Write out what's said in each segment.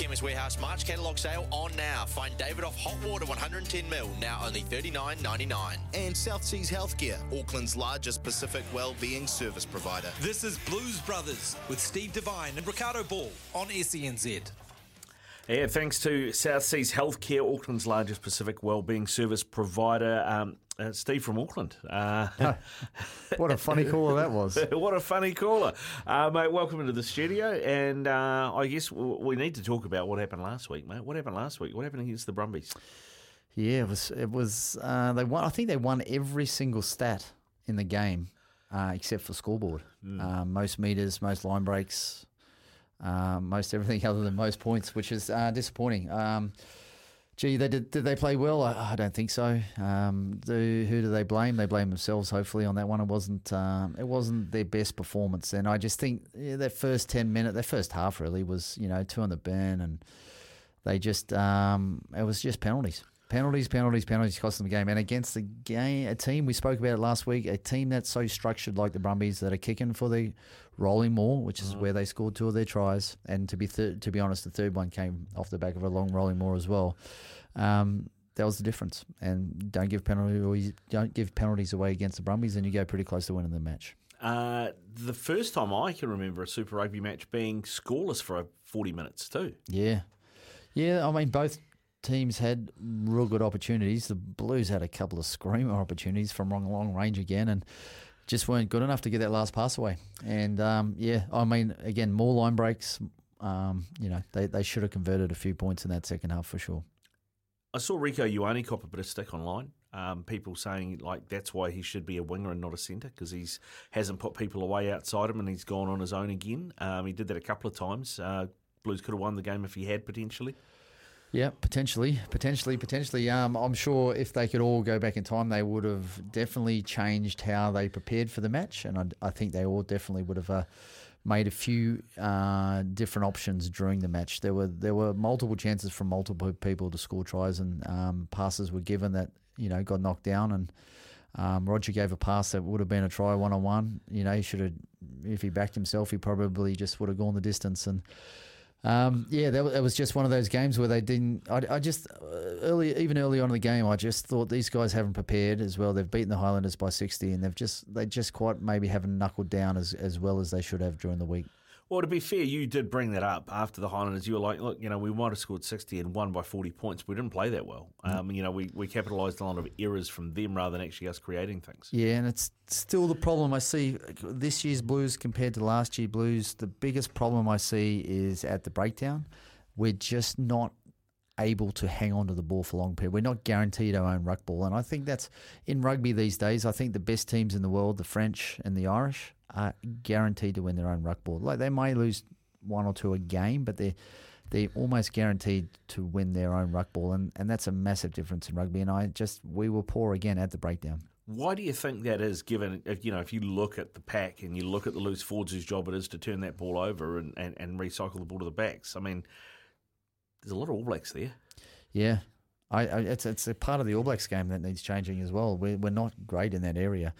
Chemist Warehouse March catalogue sale on now. Find Davidoff hot water 110ml, now only $39.99. And South Seas Healthcare, Auckland's largest Pacific wellbeing service provider. This is Blues Brothers with Steve Devine and Riccardo Ball on SENZ. Yeah, thanks to South Seas Healthcare, Auckland's largest Pacific wellbeing service provider. Um, uh, Steve from Auckland. Uh, what a funny caller that was. what a funny caller. Uh, mate, welcome into the studio. And uh, I guess we need to talk about what happened last week, mate. What happened last week? What happened against the Brumbies? Yeah, it was. It was. Uh, they won. I think they won every single stat in the game, uh, except for scoreboard. Mm. most meters, most line breaks, most everything other than most points, which is disappointing. Um, Gee, they did. Did they play well? I, I don't think so. Um, do, who do they blame? They blame themselves. Hopefully, on that one, it wasn't. Um, it wasn't their best performance, and I just think yeah, their first ten minute, their first half really was, you know, two on the burn, and they just. Um, it was just penalties. Penalties, penalties, penalties cost them the game. And against the game, a team we spoke about it last week, a team that's so structured like the Brumbies that are kicking for the rolling maul, which is mm. where they scored two of their tries. And to be thir- to be honest, the third one came off the back of a long rolling maul as well. Um, that was the difference. And don't give penalties don't give penalties away against the Brumbies, and you go pretty close to winning the match. Uh, the first time I can remember a Super Rugby match being scoreless for 40 minutes too. Yeah, yeah. I mean, both teams had real good opportunities. The Blues had a couple of screamer opportunities from long, long range again, and just weren't good enough to get that last pass away. And um, yeah, I mean, again, more line breaks. Um, you know, they, they should have converted a few points in that second half for sure. I saw Rieko Ioane cop a bit of stick online. Um, people saying like that's why he should be a winger and not a centre because he's hasn't put people away outside him and he's gone on his own again. Um, he did that a couple of times. Uh, Blues could have won the game if he had potentially. Yeah, potentially, potentially, potentially. Um, I'm sure if they could all go back in time, they would have definitely changed how they prepared for the match, and I, I think they all definitely would have uh, made a few uh, different options during the match. There were there were multiple chances from multiple people to score tries, and um, passes were given that you know got knocked down, and um, Roger gave a pass that would have been a try one on one. You know, he should have if he backed himself, he probably just would have gone the distance and. Um, yeah, that, that, was just one of those games where they didn't. I, I just uh, early, even early on in the game, I just thought these guys haven't prepared as well. They've beaten the Highlanders by sixty, and they've just they just quite maybe haven't knuckled down as as well as they should have during the week. Well, to be fair, you did bring that up after the Highlanders. You were like, look, you know, we might have scored 60 and won by 40 points. We didn't play that well. Mm. Um, you know, we, we capitalised a lot of errors from them rather than actually us creating things. Yeah, and it's still the problem I see this year's Blues compared to last year Blues. The biggest problem I see is at the breakdown. We're just not able to hang on to the ball for long period. We're not guaranteed our own ruck ball. And I think that's in rugby these days, I think the best teams in the world, the French and the Irish, are guaranteed to win their own ruck ball. Like they may lose one or two a game, but they're they're almost guaranteed to win their own ruck ball, and, and that's a massive difference in rugby. And I just we were poor again at the breakdown. Why do you think that is? Given if you know if you look at the pack and you look at the loose forwards whose job it is to turn that ball over and, and, and recycle the ball to the backs. I mean, there's a lot of All Blacks there. Yeah, I, I, it's it's a part of the All Blacks game that needs changing as well. We're we're not great in that area.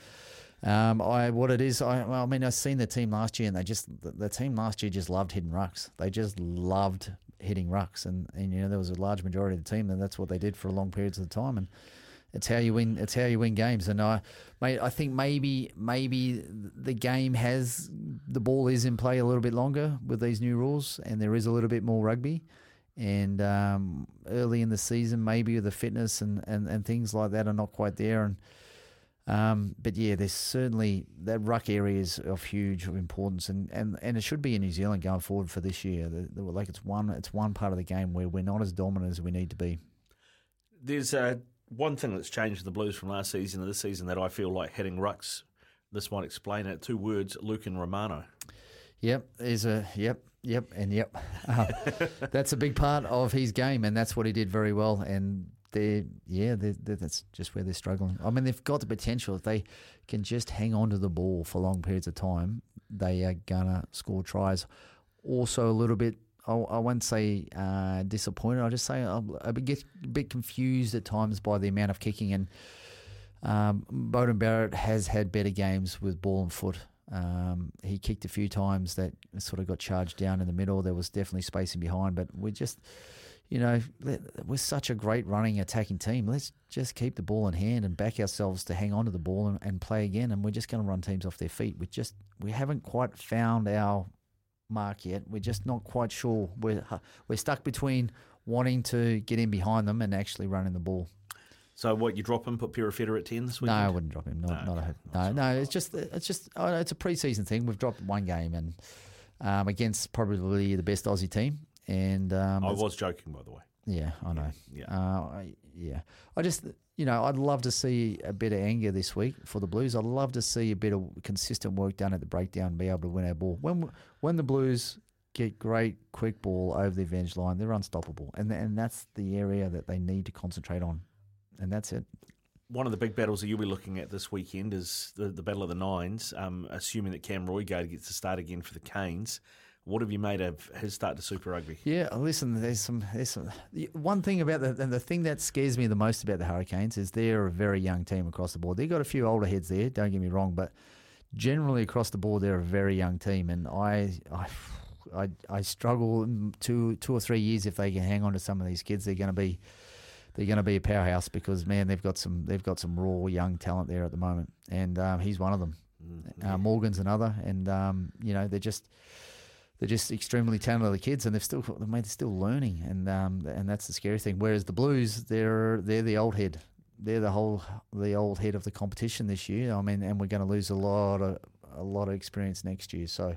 Um, I what it is, I, well, I mean, I've seen the team last year, and they just the, the, team last year just loved hitting rucks. They just loved hitting rucks, and, and you know there was a large majority of the team, and that's what they did for long periods of the time, and it's how you win. It's how you win games, and I, mate, I think maybe maybe the game has the ball is in play a little bit longer with these new rules, and there is a little bit more rugby. And um, early in the season, maybe with the fitness and, and, and things like that are not quite there, and um, but yeah, there's certainly that ruck area is of huge importance, and, and, and it should be in New Zealand going forward for this year. The, the, like it's one it's one part of the game where we're not as dominant as we need to be. There's uh, one thing that's changed the Blues from last season to this season that I feel like hitting rucks. This might explain it. Two words: Luke and Romano. Yep, is a yep, yep, and yep. Uh, that's a big part of his game, and that's what he did very well. And they yeah, they're, they're, that's just where they're struggling. I mean, they've got the potential. If they can just hang on to the ball for long periods of time, they are gonna score tries. Also, a little bit. I, won't say uh, disappointed. I just say I'm bit, a bit confused at times by the amount of kicking. And um, Beauden Barrett has had better games with ball and foot Um, he kicked a few times that sort of got charged down in the middle. There was definitely spacing behind, but we just, you know, we're such a great running attacking team. Let's just keep the ball in hand and back ourselves to hang on to the ball and, and play again. And we're just going to run teams off their feet. We just we haven't quite found our mark yet. We're just not quite sure. We're we're stuck between wanting to get in behind them and actually running the ball. So what you drop him? Put Perofeta at ten this week? No. I wouldn't drop him. Not, No, not okay. a, no, no. It's just it's just oh, it's a preseason thing. We've dropped one game and um, against probably the best Aussie team. And um, I was joking, by the way. yeah, I know. yeah. Uh, I, yeah. I just, you know, I'd love to see a bit of anger this week for the Blues. I'd love to see a bit of consistent work done at the breakdown and be able to win our ball. When when the Blues get great quick ball over the advantage line, they're unstoppable, and and that's the area that they need to concentrate on, and that's it. One of the big battles that you'll be looking at this weekend is the, the Battle of the Nines, um, assuming that Cam Roigard gets to start again for the Canes. What have you made of his start to Super Rugby? Yeah, listen. There's some. There's some. One thing about the and the thing that scares me the most about the Hurricanes is they're a very young team across the board. They've got a few older heads there. Don't get me wrong, but generally across the board, they're a very young team, and I, I, I, I struggle two, two or three years if they can hang on to some of these kids. They're going to be, they're going to be a powerhouse because man, they've got some, they've got some raw young talent there at the moment, and um, he's one of them. Uh, Morgan's another, and um, you know they're just they're just extremely talented kids, and they've still mate, they're still learning, and um, and that's the scary thing. Whereas the Blues, they're they're the old head, they're the whole the old head of the competition this year. I mean, and we're going to lose a lot of a lot of experience next year. So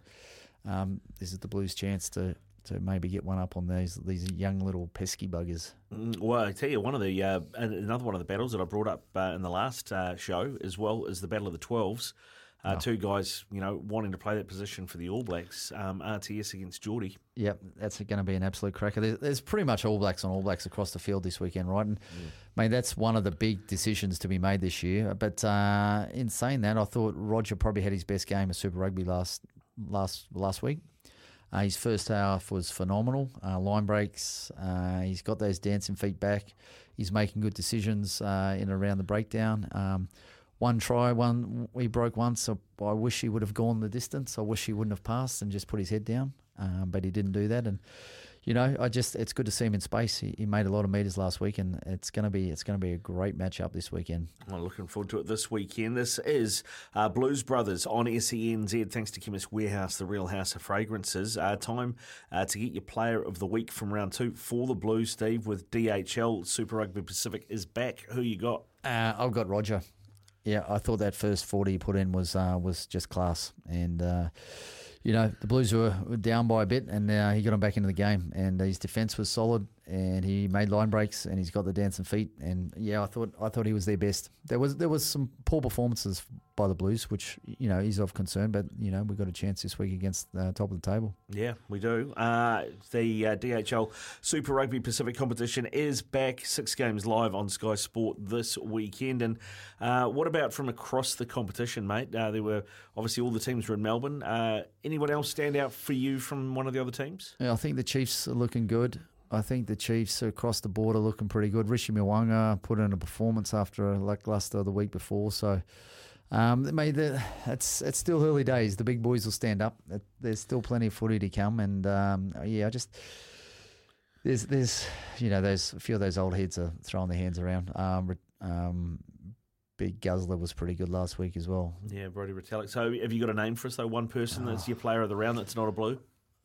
um, this is the Blues' chance to to maybe get one up on these these young little pesky buggers. Mm, Well, I tell you, one of the uh, another one of the battles that I brought up uh, in the last uh, show as well is the Battle of the Twelves. Uh, Two guys, you know, wanting to play that position for the All Blacks. Um, RTS against Jordie. Yep, that's going to be an absolute cracker. There's, there's pretty much All Blacks on All Blacks across the field this weekend, right? And I mean, that's one of the big decisions to be made this year. But uh, in saying that, I thought Roger probably had his best game of Super Rugby last last last week. Uh, his first half was phenomenal. Uh, line breaks. Uh, he's got those dancing feet back. He's making good decisions uh, in and around the breakdown. Um, one try, one he broke once. So I wish he would have gone the distance. I wish he wouldn't have passed and just put his head down. Um, but he didn't do that. And you know, I just it's good to see him in space. He, he made a lot of meters last week, and it's gonna be it's gonna be a great matchup this weekend. Well, looking forward to it this weekend. This is uh, Blues Brothers on SENZ. Thanks to Chemist Warehouse, the real house of fragrances. Uh, time uh, to get your player of the week from round two for the Blues, Steve, with DHL Super Rugby Pacific is back. Who you got? Uh, I've got Roger. Yeah, I thought that first forty he put in was uh, was just class, and uh, you know the Blues were, down by a bit, and uh, he got them back into the game, and his defence was solid, and he made line breaks, and he's got the dancing feet, and yeah, I thought I thought he was their best. There was there was some poor performances by the Blues, which you know is of concern, but you know we got a chance this week against the top of the table. Yeah, we do. Uh, the uh, DHL Super Rugby Pacific competition is back. Six games live on Sky Sport this weekend. And uh, what about from across the competition, mate? Uh, there were obviously all the teams were in Melbourne. Uh, anyone else stand out for you from one of the other teams? Yeah, I think the Chiefs are looking good. I think the Chiefs across the board are looking pretty good. Richie Mo'unga put in a performance after a lackluster the week before, so um, mate, the, it's it's still early days. The big boys will stand up. There's still plenty of footy to come, and um, yeah, I just there's there's you know there's a few of those old heads are throwing their hands around. Um, um, Big Guzzler was pretty good last week as well. Yeah, Brodie Retallick. So have you got a name for us, though? One person that's your player of the round that's not a blue?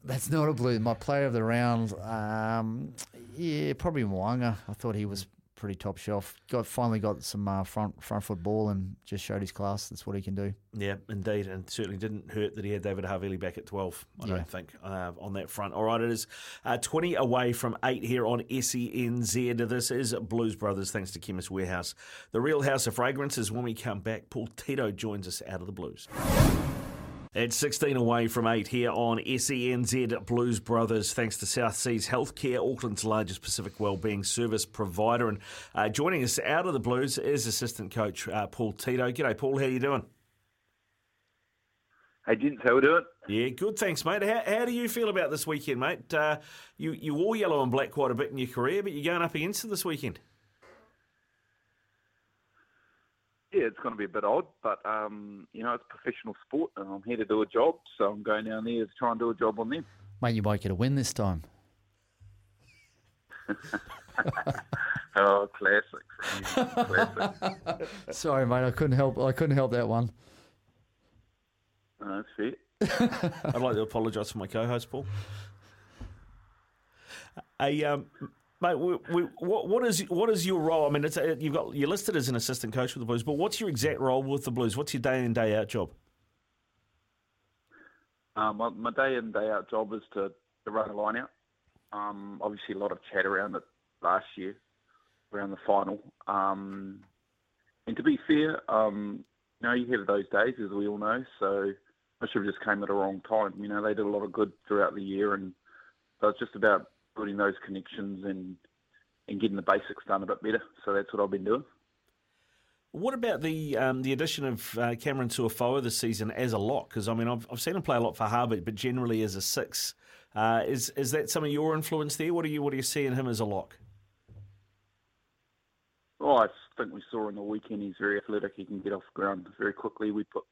That's not a blue. My player of the round, um, yeah, probably Mo'unga. I thought he was pretty top shelf. Got finally got some uh, front front foot ball and just showed his class. That's what he can do. Yeah, indeed, and certainly didn't hurt that he had David Havili back at 12, I Yeah. don't think, uh, on that front. All right, it is uh, 20 away from 8 here on SENZ. This is Blues Brothers, thanks to Chemist Warehouse. The real house of fragrances. When we come back, Paul Tito joins us out of the Blues. It's 16 away from 8 here on SENZ Blues Brothers, thanks to South Seas Healthcare, Auckland's largest Pacific wellbeing service provider. And uh, joining us out of the Blues is assistant coach uh, Paul Tito. G'day, Paul. How you doing? Hey, gents, how we doing? Yeah, good. Thanks, mate. How, how do you feel about this weekend, mate? Uh, you you wore yellow and black quite a bit in your career, but you're going up against it this weekend. Yeah, it's going to be a bit odd, but um, you know, it's professional sport, and I'm here to do a job, so I'm going down there to try and do a job on them. Mate, you might get a win this time. oh, classic, classic. Sorry, mate, I couldn't help. I couldn't help that one. No, that's fair. I'd like to apologise for my co-host, Paul. A um, mate, we, we, what, what is what is your role? I mean, a, you've got you're listed as an assistant coach with the Blues, but what's your exact role with the Blues? What's your day in day out job? Um, my, my day in day out job is to, to run a line out. Um, obviously, a lot of chat around it last year, around the final. Um, and to be fair, um, you know, you have those days, as we all know. So I should have just came at the wrong time. You know, they did a lot of good throughout the year, and so it's just about building those connections and and getting the basics done a bit better. So that's what I've been doing. What about the um, the addition of uh, Cameron Suafoa this season as a lock? Because I mean, I've, I've seen him play a lot for Harbour, but generally as a six. Uh, is is that some of your influence there? What do you what do you see in him as a lock? Well, I think we saw in the weekend he's very athletic. He can get off the ground very quickly. We put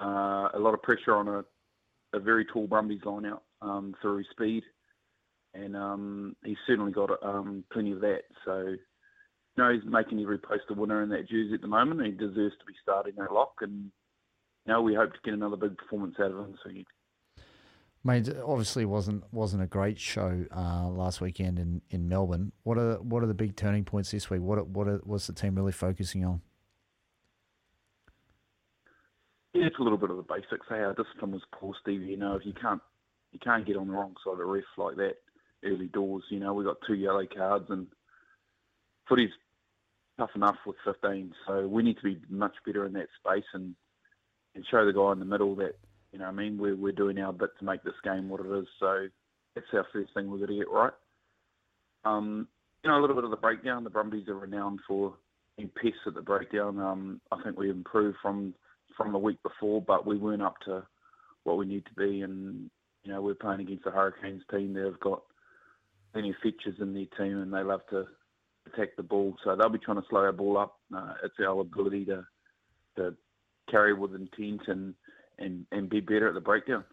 uh, a lot of pressure on a, a very tall Brumbies line out um, through his speed, and um, he's certainly got um, plenty of that. So, you know, he's making every post a winner in that jersey at the moment. He deserves to be starting that lock, and you know, we hope to get another big performance out of him. So, Mate, obviously wasn't wasn't a great show uh, last weekend in, in Melbourne. What are what are the big turning points this week? What what are, what's the team really focusing on? Yeah, it's a little bit of the basics. Hey, our discipline was poor, Steve. You know, if you can't you can't get on the wrong side of the ref like that early doors. You know, we got two yellow cards and footy's tough enough with 15. So we need to be much better in that space and and show the guy in the middle that you know, I mean, we're we're doing our bit to make this game what it is. So that's our first thing we've got to get right. Um, you know, a little bit of the breakdown. The Brumbies are renowned for being pests at the breakdown. Um, I think we improved from from the week before, but we weren't up to what we need to be. And you know, we're playing against the Hurricanes team. They've got of features in their team, and they love to attack the ball. So they'll be trying to slow our ball up. Uh, it's our ability to to carry with intent and and, and be better at the breakdown.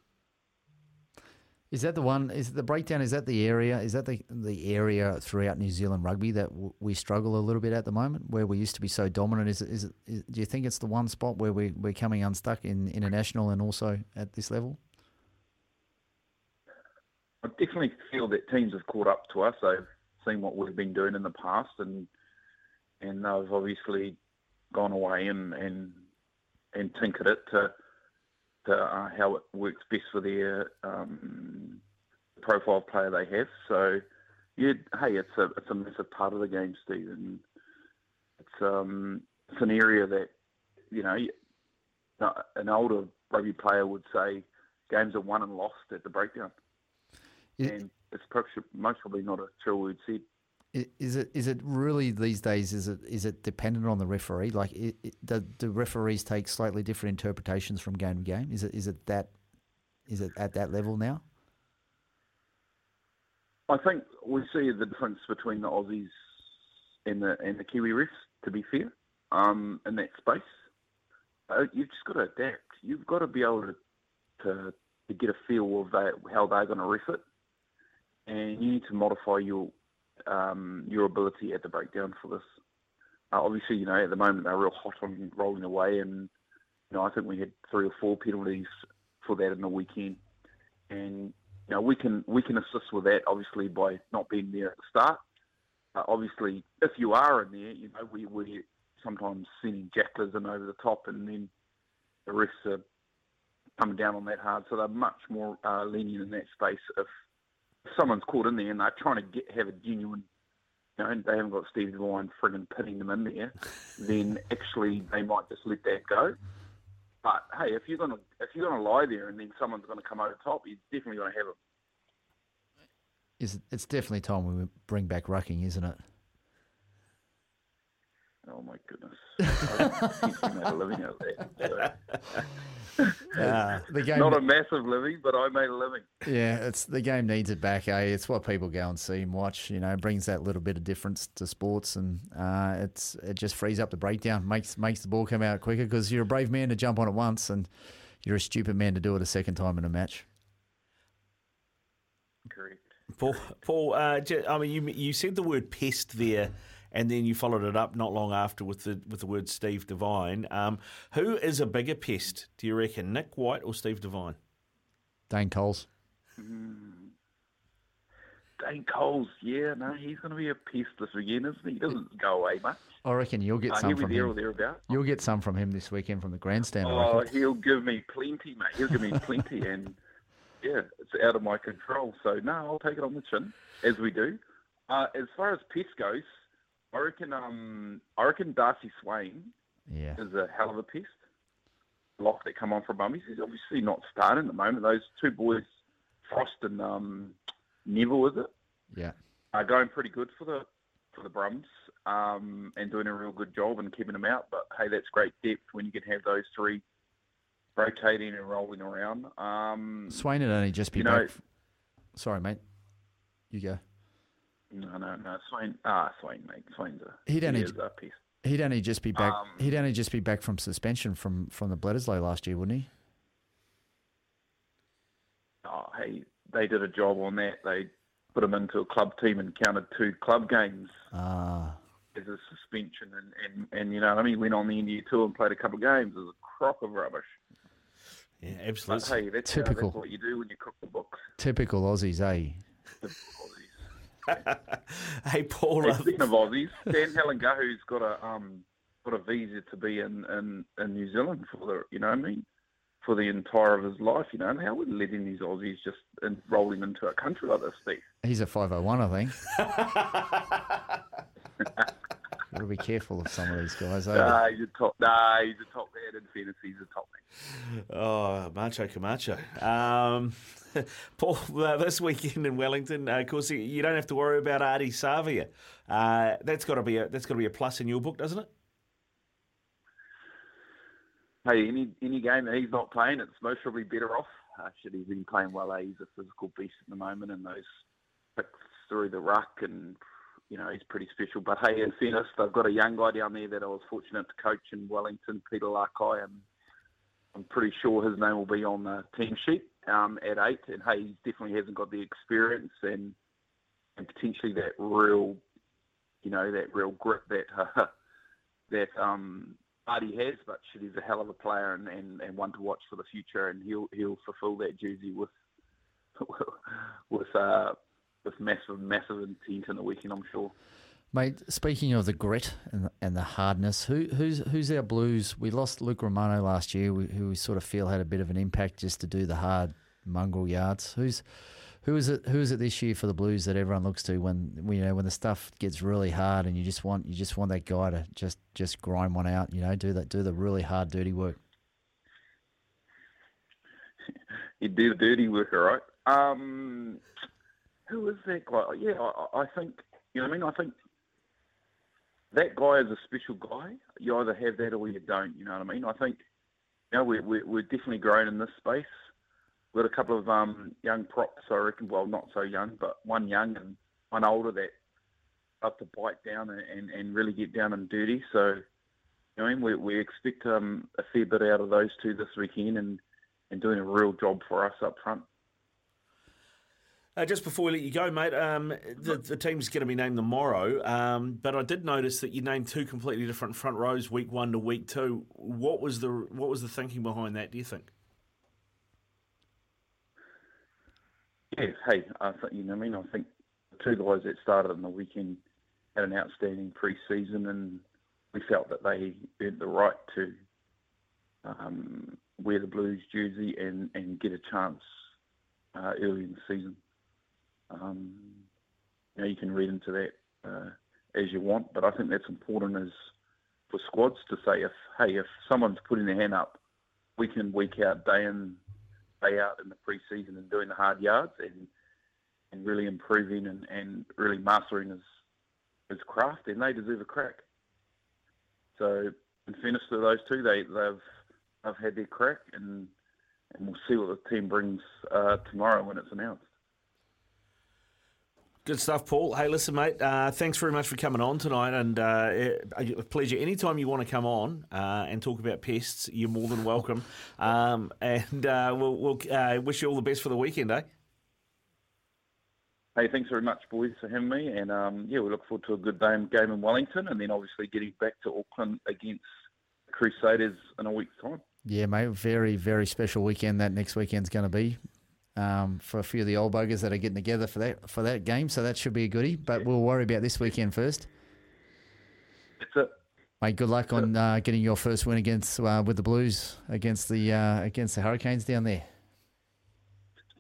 Is that the one? Is the breakdown? Is that the area? Is that the the area throughout New Zealand rugby that w- we struggle a little bit at the moment, where we used to be so dominant? Is it? Is it? Is, do you think it's the one spot where we we're coming unstuck in international and also at this level? I definitely feel that teams have caught up to us. They've seen what we've been doing in the past, and and they've obviously gone away and and and tinkered it to to uh, how it works best for their um, profile player they have. So, yeah, hey, it's a it's a massive part of the game, Steve, and it's um it's an area that you know an older rugby player would say games are won and lost at the breakdown, Is, and it's probably, most probably not a true word said. is it? Is it really these days? Is it? Is it dependent on the referee? Like, it, it, do, do referees take slightly different interpretations from game to game? Is it? Is it that? Is it at that level now? I think we see the difference between the Aussies and the and the Kiwi refs. To be fair, um, in that space, uh, you've just got to adapt. You've got to be able to to, to get a feel of how they're going to ref it, and you need to modify your um, your ability at the breakdown for this. Uh, obviously, you know at the moment they're real hot on rolling away, and you know I think we had three or four penalties for that in the weekend, and you know, we can we can assist with that obviously by not being there at the start. Uh, obviously, if you are in there, you know, we we sometimes sending jacklers in over the top, and then the refs are coming down on that hard. So they're much more uh, lenient in that space. If someone's caught in there and they're trying to get have a genuine, you know, they haven't got Steve Devine frigging pinning them in there, then actually they might just let that go. But hey, if you're gonna if you're gonna lie there and then someone's gonna come over top, you're definitely gonna have them. Is it's definitely time we bring back rucking, isn't it? Oh my goodness. I made a living out of that. So, Uh, the game, not a massive living, but I made a living. yeah, it's the game needs it back. Eh? It's what people go and see and watch. You know, brings that little bit of difference to sports, and uh, it's it just frees up the breakdown, makes makes the ball come out quicker because you're a brave man to jump on it once, and you're a stupid man to do it a second time in a match. Correct. Paul, Paul uh, j- I mean, you you said the word pest there, and then you followed it up not long after with the with the word Steve Devine. Um, who is a bigger pest? Do you reckon Nick White or Steve Devine? Dane Coles. Dane Coles, yeah, no, he's going to be a pest this weekend, isn't he? He doesn't go away much. I reckon you'll get Uh, some he'll be from there or him. thereabouts. You'll get some from him this weekend from the grandstand. Oh, reckon. he'll give me plenty, mate. He'll give me plenty, and yeah, it's out of my control. So no, I'll take it on the chin, as we do. Uh, as far as pest goes, I reckon, um, I reckon Darcy Swain Yeah. is a hell of a pest. Lock that come on from Mummies. He's obviously not starting at the moment. Those two boys, Frost and um, Neville, is it? Yeah. are going pretty good for the for the Brums um, and doing a real good job and keeping them out. But hey, that's great depth when you can have those three rotating and rolling around. Um, Swain would only just be You know- back. Sorry, mate. You go. No, no, no, Swain. Ah, Swain, mate. Swain's a He'd he only- is a piece. He'd only just be back. Um, he'd only just be back from suspension from from the Bledisloe last year, wouldn't he? Oh, hey, they did a job on that. They put him into a club team and counted two club games Ah, as a suspension, and, and, and you know, what I mean, he went on the India tour and played a couple of games. It was a crock of rubbish. Yeah, But absolutely. hey, that's, Typical. How, that's what you do when you cook the books. typical Aussies, eh? Hey, Paul. Hey, speaking of Aussies, Dan Halengahu's got a um got a visa to be in, in, in New Zealand for the you know what I mean for the entire of his life. You know, and how would letting these Aussies just in, roll him into a country like this, Steve? He's a 501, I think. Got to be careful of some of these guys. Eh? Nah, he's a top. Nah, he's a top man. In fairness, he's a top man. Oh, Macho Camacho. Um, Paul, uh, this weekend in Wellington, uh, of course, you don't have to worry about Ardie Savea. Uh, that's got to be a that's got to be a plus in your book, doesn't it? Hey, any any game that he's not playing, it's most probably better off. Uh, should he's been playing well? Eh? He's a physical beast at the moment, and those picks through the ruck, and you know he's pretty special. But hey, in fairness, they've got a young guy down there that I was fortunate to coach in Wellington, Peter Lakai, and I'm pretty sure his name will be on the team sheet um, at eight. And hey, he definitely hasn't got the experience and and potentially that real, you know, that real grip that that um, Ardie has. But shit, he's a hell of a player and, and, and one to watch for the future. And he'll he'll fulfil that jersey with with uh, with massive massive intent in the weekend. I'm sure. Mate, speaking of the grit and the, and the hardness, who who's who's our Blues? We lost Luke Romano last year, who who we sort of feel had a bit of an impact just to do the hard mongrel yards. Who's who is it? Who is it this year for the Blues that everyone looks to when when, you know when the stuff gets really hard and you just want you just want that guy to just just grind one out. You know, do that do the really hard dirty work. you do the dirty work, all right. Um, who is that guy? Yeah, I, I think you know what I mean. I think that guy is a special guy. You either have that or you don't. You know what I mean? I think you know we we we're definitely growing in this space. We've got a couple of um, young props, I reckon. Well, not so young, but one young and one older that up to bite down and, and, and really get down and dirty. So, you know, we we expect um, a fair bit out of those two this weekend and and doing a real job for us up front. Uh, just before we let you go, mate, um, the, the team's going to be named tomorrow, um, but I did notice that you named two completely different front rows, week one to week two. What was the what was the thinking behind that? Do you think? Yeah, hey, I think you know what I mean. I think the two guys that started on the weekend had an outstanding pre-season, and we felt that they earned the right to um, wear the Blues jersey and, and get a chance uh, early in the season. Um, you know, you can read into that uh, as you want, but I think that's important as for squads to say if hey, if someone's putting their hand up, week in week out, day in day out in the pre-season and doing the hard yards and and really improving and, and really mastering his his craft, then they deserve a crack. So in fairness to those two, they they've they've had their crack, and and we'll see what the team brings uh, tomorrow when it's announced. Good stuff, Paul. Hey, listen, mate. Uh, thanks very much for coming on tonight, and uh, a pleasure. Anytime you want to come on uh, and talk about pests, you're more than welcome. Um, and uh, we'll, we'll uh, wish you all the best for the weekend, eh? Hey, thanks very much, boys, for having me. And um, yeah, we look forward to a good game, game in Wellington, and then obviously getting back to Auckland against Crusaders in a week's time. Yeah, mate. Very, very special weekend that next weekend's going to be um, for a few of the old buggers that are getting together for that for that game. So that should be a goodie. But we'll worry about this weekend first. That's it. Mate, good luck on uh, getting your first win against uh, with the Blues against the uh, against the Hurricanes down there.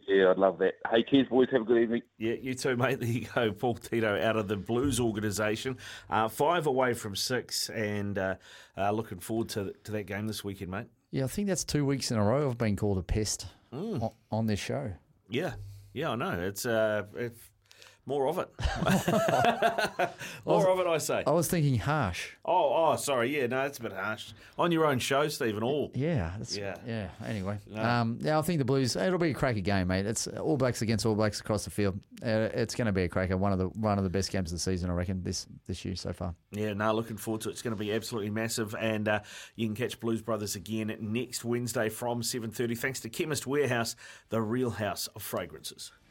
Yeah, I'd love that. Hey, cheers, boys. Have a good evening. Yeah, you too, mate. There you go. Paul Tito out of the Blues organisation. Uh, five away from six, and uh, uh, looking forward to, to that game this weekend, mate. Yeah, I think that's two weeks in a row I've been called a pest Mm. on, on this show. Yeah, yeah, I know. It's uh, if, more of it. more of it, I say. I was thinking harsh. Oh, oh, sorry. Yeah, no, it's a bit harsh. On your own show, Stephen. All. Yeah, that's, Yeah. yeah. Anyway, No. um, yeah, I think the Blues. It'll be a cracker game, mate. It's All Blacks against All Blacks across the field. Uh, it's going to be a cracker. One of the one of the best games of the season, I reckon. This this year so far. Yeah, no, looking forward to it. It's going to be absolutely massive, and uh, you can catch Blues Brothers again next Wednesday from seven thirty. Thanks to Chemist Warehouse, the real house of fragrances.